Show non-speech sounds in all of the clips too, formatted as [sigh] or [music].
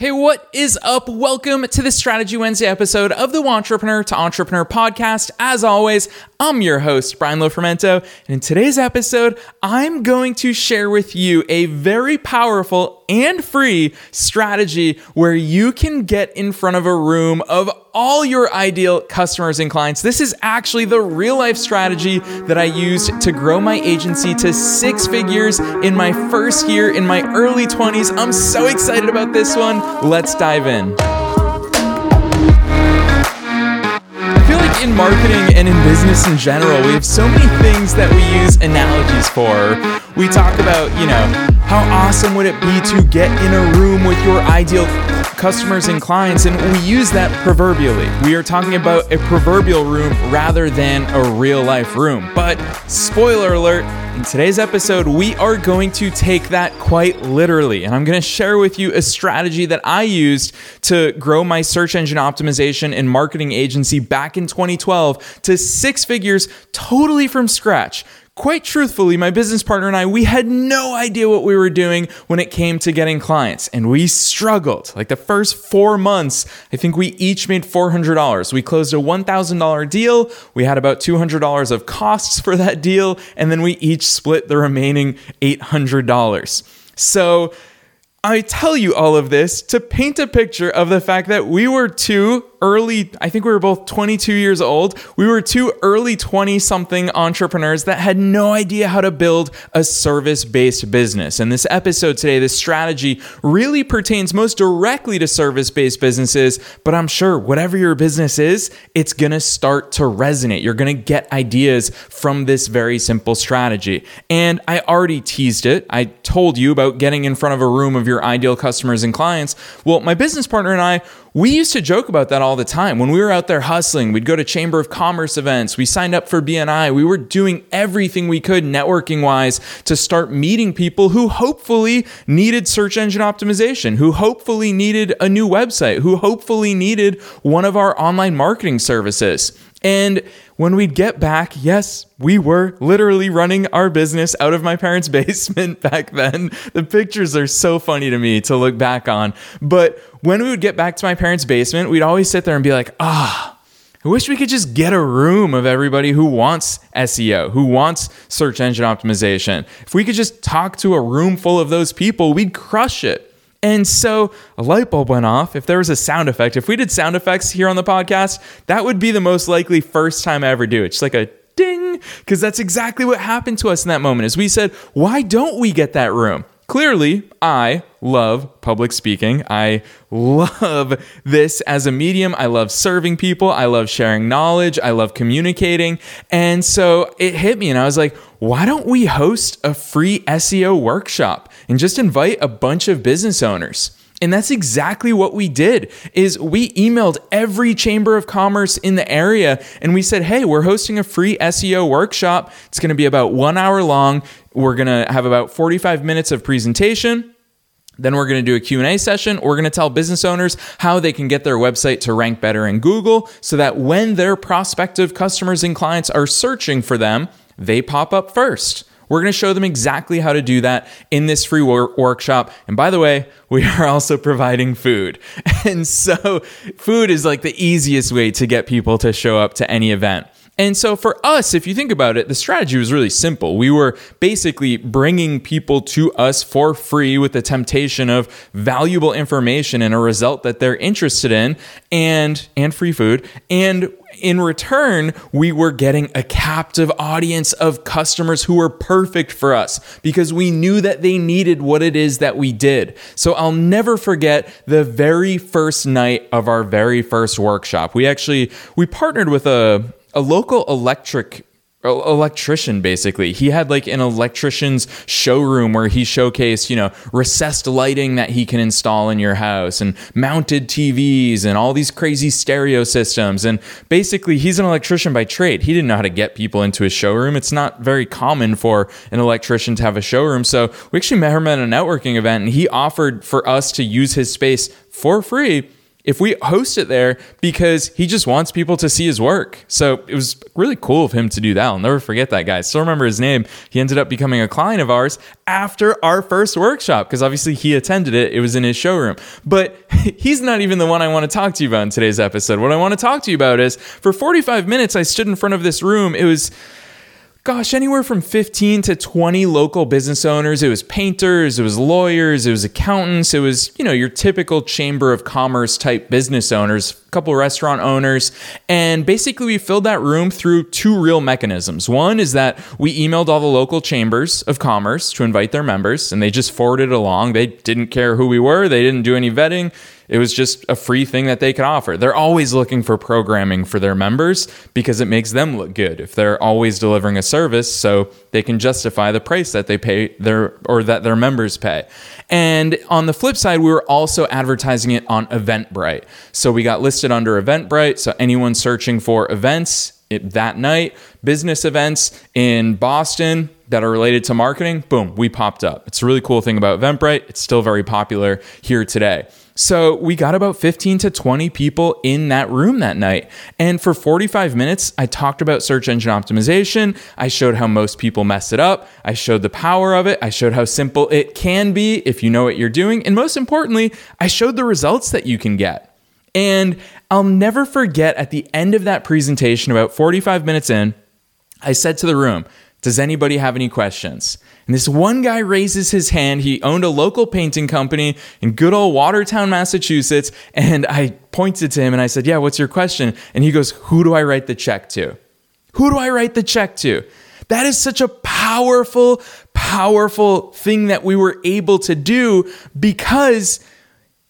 Hey, what is up? Welcome to the Strategy Wednesday episode of the Wantrepreneur to Entrepreneur podcast. As always, I'm your host, Brian Lofrumento. And in today's episode, I'm going to share with you a very powerful and free strategy where you can get in front of a room of all your ideal customers and clients. This is actually the real life strategy that I used to grow my agency to six figures in my first year in my early 20s. I'm so excited about this one. Let's dive in. In marketing and in business in general, we have so many things that we use analogies for. We talk about, you know, how awesome would it be to get in a room with your ideal customers and clients, and we use that proverbially. We are talking about a proverbial room rather than a real life room. But spoiler alert, in today's episode, we are going to take that quite literally, and I'm going to share with you a strategy that I used to grow my search engine optimization and marketing agency back in 2012 to six figures totally from scratch quite truthfully, my business partner and I, we had no idea what we were doing when it came to getting clients. And we struggled. Like the first four months, I think we each made $400. We closed a $1,000 deal. We had about $200 of costs for that deal. And then we each split the remaining $800. So, I tell you all of this to paint a picture of the fact that we were two early, I think we were both 22 years old. We were two early 20 something entrepreneurs that had no idea how to build a service based business. And this episode today, this strategy really pertains most directly to service based businesses. But I'm sure whatever your business is, it's going to start to resonate. You're going to get ideas from this very simple strategy. And I already teased it. I told you about getting in front of a room of your ideal customers and clients. Well, my business partner and I, we used to joke about that all the time. When we were out there hustling, we'd go to Chamber of Commerce events. We signed up for BNI. We were doing everything we could networking wise to start meeting people who hopefully needed search engine optimization, who hopefully needed a new website, who hopefully needed one of our online marketing services. And when we'd get back, yes, we were literally running our business out of my parents' [laughs] basement back then. The pictures are so funny to me to look back on. But when we would get back to my parents' basement, we'd always sit there and be like, ah. I wish we could just get a room of everybody who wants SEO, who wants search engine optimization. If we could just talk to a room full of those people, we'd crush it. And so a light bulb went off. If there was a sound effect, if we did sound effects here on the podcast, that would be the most likely first time I ever do it. Just like a ding, because that's exactly what happened to us in that moment. As we said, why don't we get that room? Clearly, I love public speaking. I love this as a medium. I love serving people. I love sharing knowledge. I love communicating. And so it hit me, and I was like, why don't we host a free SEO workshop and just invite a bunch of business owners? And that's exactly what we did is we emailed every chamber of commerce in the area and we said, "Hey, we're hosting a free SEO workshop. It's going to be about 1 hour long. We're going to have about 45 minutes of presentation." Then we're going to do a Q&A session. We're going to tell business owners how they can get their website to rank better in Google so that when their prospective customers and clients are searching for them, they pop up first. We're going to show them exactly how to do that in this free wor- workshop. And by the way, we are also providing food. [laughs] And so, food is like the easiest way to get people to show up to any event. And so for us, if you think about it, the strategy was really simple. We were basically bringing people to us for free with the temptation of valuable information and a result that they're interested in and and free food. And in return, we were getting a captive audience of customers who were perfect for us because we knew that they needed what it is that we did. So I'll never forget the very first night of our very first workshop. We actually we partnered with a a local electric electrician basically. He had like an electrician's showroom where he showcased you know recessed lighting that he can install in your house and mounted tvs and all these crazy stereo systems. And basically he's an electrician by trade. He didn't know how to get people into his showroom. It's not very common for an electrician to have a showroom. So we actually met him at a networking event and he offered for us to use his space for free if we host it there because he just wants people to see his work. So it was really cool of him to do that. I'll never forget that guy. Still remember his name. He ended up becoming a client of ours after our first workshop because obviously he attended it. It was in his showroom. But [laughs] he's not even the one I want to talk to you about in today's episode. What I want to talk to you about is for 45 minutes, I stood in front of this room. It was gosh, anywhere from 15 to 20 local business owners. It was painters, it was lawyers, it was accountants, it was, you know, your typical chamber of commerce type business owners, a couple restaurant owners. And basically, we filled that room through two real mechanisms. One is that we emailed all the local chambers of commerce to invite their members, and they just forwarded along. They didn't care who we were, they didn't do any vetting. It was just a free thing that they could offer. They're always looking for programming for their members because it makes them look good. If they're always delivering a service, so they can justify the price that they pay their or that their members pay. And on the flip side, we were also advertising it on Eventbrite. So we got listed under Eventbrite. So anyone searching for events it, that night, business events in Boston that are related to marketing, boom, we popped up. It's a really cool thing about Eventbrite. It's still very popular here today. So we got about 15 to 20 people in that room that night. And for 45 minutes, I talked about search engine optimization. I showed how most people mess it up. I showed the power of it. I showed how simple it can be if you know what you're doing. And most importantly, I showed the results that you can get. And I'll never forget at the end of that presentation, about 45 minutes in, I said to the room, Does anybody have any questions? And this one guy raises his hand. He owned a local painting company in good old Watertown, Massachusetts. And I pointed to him and I said, Yeah, what's your question? And he goes, Who do I write the check to? Who do I write the check to? That is such a powerful, powerful thing that we were able to do because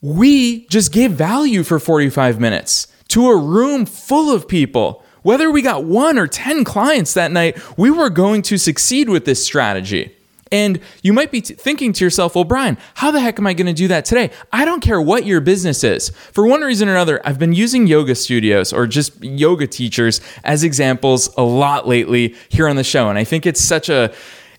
we just gave value for 45 minutes to a room full of people. Whether we got one or 10 clients that night, we were going to succeed with this strategy. And you might be t- thinking to yourself, well, Brian, how the heck am I going to do that today? I don't care what your business is. For one reason or another, I've been using yoga studios or just yoga teachers as examples a lot lately here on the show. And I think it's such a,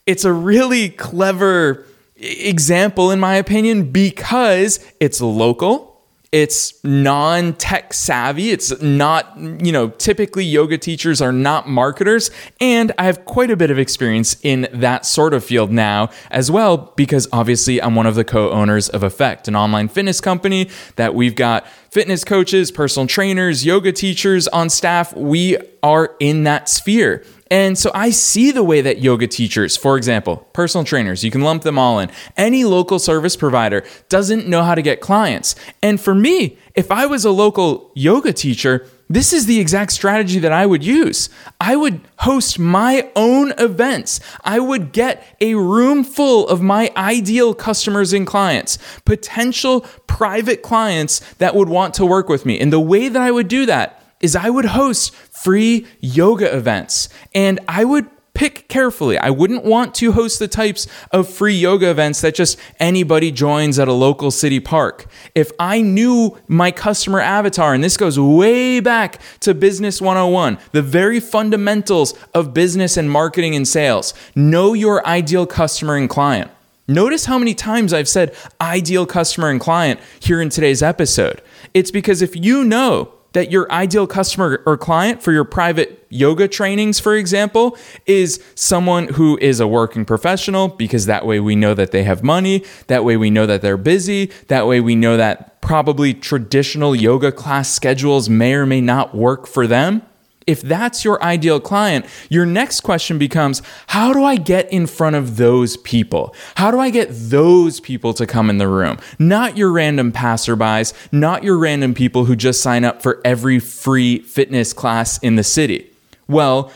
it's a really clever example, in my opinion, because it's local it's non tech savvy. It's not, you know, typically yoga teachers are not marketers. And I have quite a bit of experience in that sort of field now as well, because obviously I'm one of the co owners of Effect, an online fitness company that we've got fitness coaches, personal trainers, yoga teachers on staff. We are in that sphere. And so I see the way that yoga teachers, for example, personal trainers, you can lump them all in, any local service provider doesn't know how to get clients. And for me, if I was a local yoga teacher, this is the exact strategy that I would use. I would host my own events. I would get a room full of my ideal customers and clients, potential private clients that would want to work with me. And the way that I would do that is I would host free yoga events and I would pick carefully. I wouldn't want to host the types of free yoga events that just anybody joins at a local city park. If I knew my customer avatar, and this goes way back to Business 101, the very fundamentals of business and marketing and sales, know your ideal customer and client. Notice how many times I've said ideal customer and client here in today's episode. It's because if you know that your ideal customer or client for your private yoga trainings, for example, is someone who is a working professional because that way we know that they have money. That way we know that they're busy. That way we know that probably traditional yoga class schedules may or may not work for them. If that's your ideal client, your next question becomes how do I get in front of those people? How do I get those people to come in the room? Not your random passerbys, not your random people who just sign up for every free fitness class in the city. Well,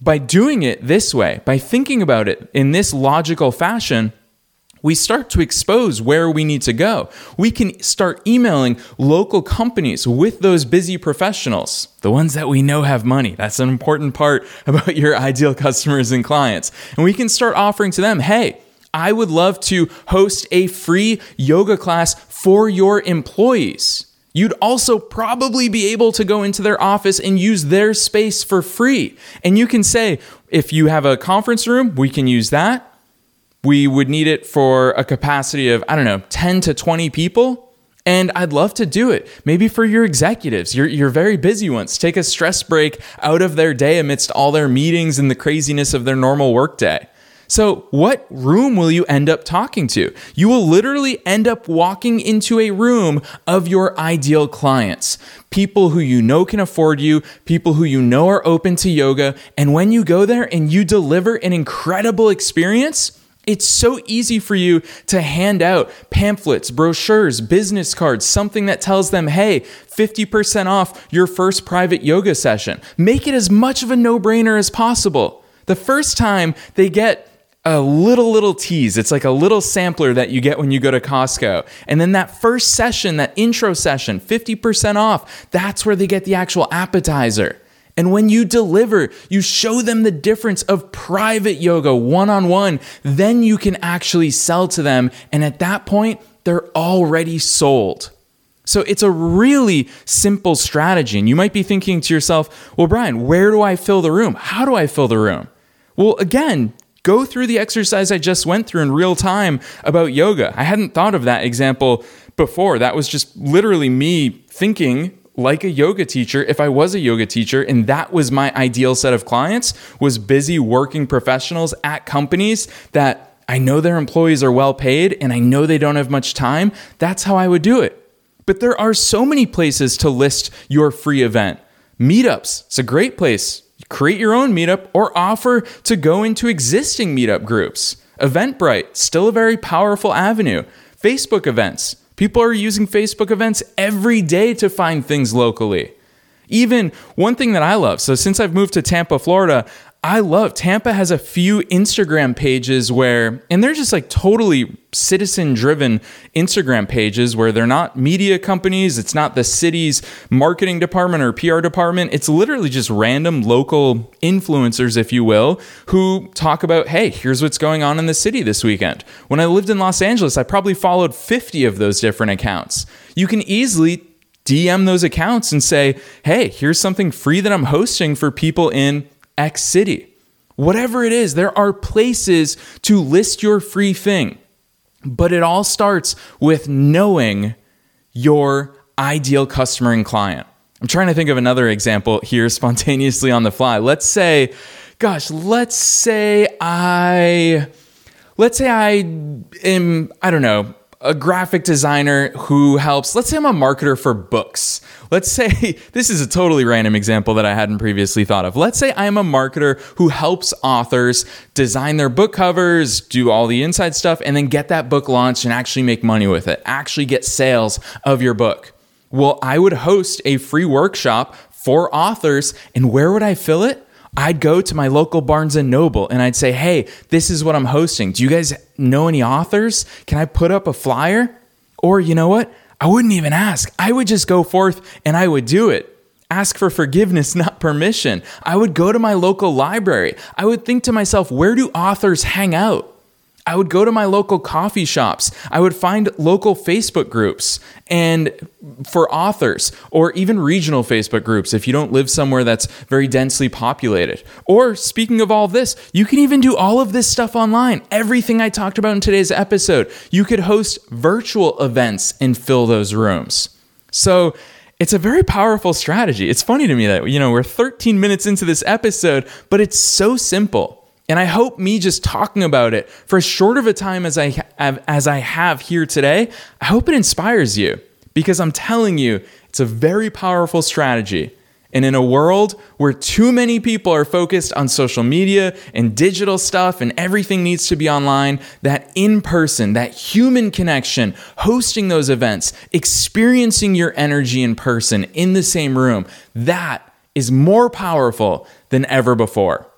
by doing it this way, by thinking about it in this logical fashion, we start to expose where we need to go. We can start emailing local companies with those busy professionals, the ones that we know have money. That's an important part [laughs] about your ideal customers and clients. And we can start offering to them, hey, I would love to host a free yoga class for your employees. You'd also probably be able to go into their office and use their space for free. And you can say, if you have a conference room, we can use that we would need it for a capacity of, I don't know, 10 to 20 people. And I'd love to do it. Maybe for your executives, your, your very busy ones, take a stress break out of their day amidst all their meetings and the craziness of their normal workday. So, what room will you end up talking to? You will literally end up walking into a room of your ideal clients. People who you know can afford you, people who you know are open to yoga. And when you go there and you deliver an incredible experience, it's so easy for you to hand out pamphlets, brochures, business cards, something that tells them, hey, 50% off your first private yoga session. Make it as much of a no brainer as possible. The first time they get a little little tease. It's like a little sampler that you get when you go to Costco. And then that first session, that intro session, 50% off, that's where they get the actual appetizer. And when you deliver, you show them the difference of private yoga one on one, then you can actually sell to them. And at that point, they're already sold. So it's a really simple strategy. And you might be thinking to yourself, well, Brian, where do I fill the room? How do I fill the room? Well, again, Go through the exercise I just went through in real time about yoga. I hadn't thought of that example before. That was just literally me thinking like a yoga teacher if I was a yoga teacher and that was my ideal set of clients was busy working professionals at companies that I know their employees are well paid and I know they don't have much time. That's how I would do it. But there are so many places to list your free event. Meetups, it's a great place create your own meetup or offer to go into existing meetup groups. Eventbrite, still a very powerful avenue. Facebook events. People are using Facebook events every day to find things locally. Even one thing that I love, so since I've moved to Tampa, Florida, I love Tampa has a few Instagram pages where, and they're just like totally citizen driven Instagram pages where they're not media companies. It's not the city's marketing department or PR department. It's literally just random local influencers, if you will, who talk about, hey, here's what's going on in the city this weekend. When I lived in Los Angeles, I probably followed 50 of those different accounts. You can easily DM those accounts and say, hey, here's something free that I'm hosting for people in X city. Whatever it is, there are places to list your free thing. But it all starts with knowing your ideal customer and client. I'm trying to think of another example here [laughs] spontaneously on the fly. Let's say, gosh, let's say I let's say I am I don't know, a graphic designer who helps, let's say I'm a marketer for books. Let's say [laughs] this is a totally random example that I hadn't previously thought of. Let's say I'm a marketer who helps authors design their book covers, do all the inside stuff, and then get that book launched and actually make money with it, actually get sales of your book. Well, I would host a free workshop for authors, and where would I fill it? I'd go to my local Barnes and Noble and I'd say, "Hey, this is what I'm hosting. Do you guys know any authors? Can I put up a flyer?" Or, you know what? I wouldn't even ask. I would just go forth and I would do it. Ask for forgiveness, [laughs] not permission. I would go to my local library. I would think to myself, where do authors hang out? I would go to my local coffee shops. I would find local Facebook groups and for authors or even regional Facebook groups if you don't live somewhere that's very densely populated. Or speaking of all this, you can even do all of this stuff online. Everything I talked about in today's episode. You could host virtual events and fill those rooms. So, it's a very powerful strategy. It's funny to me that, you know, we're 13 minutes into this episode, but it's so simple. And I hope me just talking about it for as short of a time as I have, as I have here today, I hope it inspires you because I'm telling you, it's a very powerful strategy. And in a world where too many people are focused on social media and digital stuff and everything needs to be online, that in person, that human connection, hosting those events, experiencing your energy in person in the same room, that is more powerful than ever before.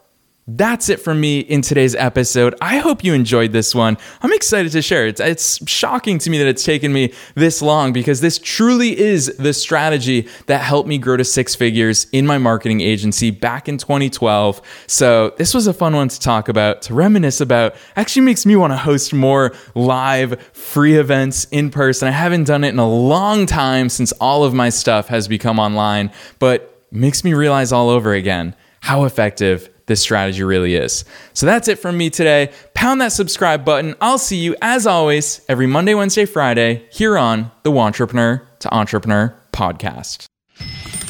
That's it from me in today's episode. I hope you enjoyed this one. I'm excited to share it. It's shocking to me that it's taken me this long because this truly is the strategy that helped me grow to six figures in my marketing agency back in 2012. So, this was a fun one to talk about, to reminisce about. Actually makes me want to host more live free events in person. I haven't done it in a long time since all of my stuff has become online, but makes me realize all over again how effective this strategy really is. So that's it from me today. Pound that subscribe button. I'll see you as always every Monday, Wednesday, Friday here on the Wantrepreneur to Entrepreneur podcast.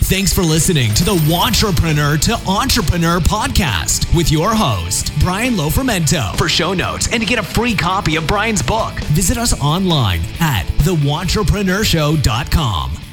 Thanks for listening to the Wantrepreneur to Entrepreneur podcast with your host, Brian Lofrumento. For show notes and to get a free copy of Brian's book, visit us online at thewantrepreneurshow.com.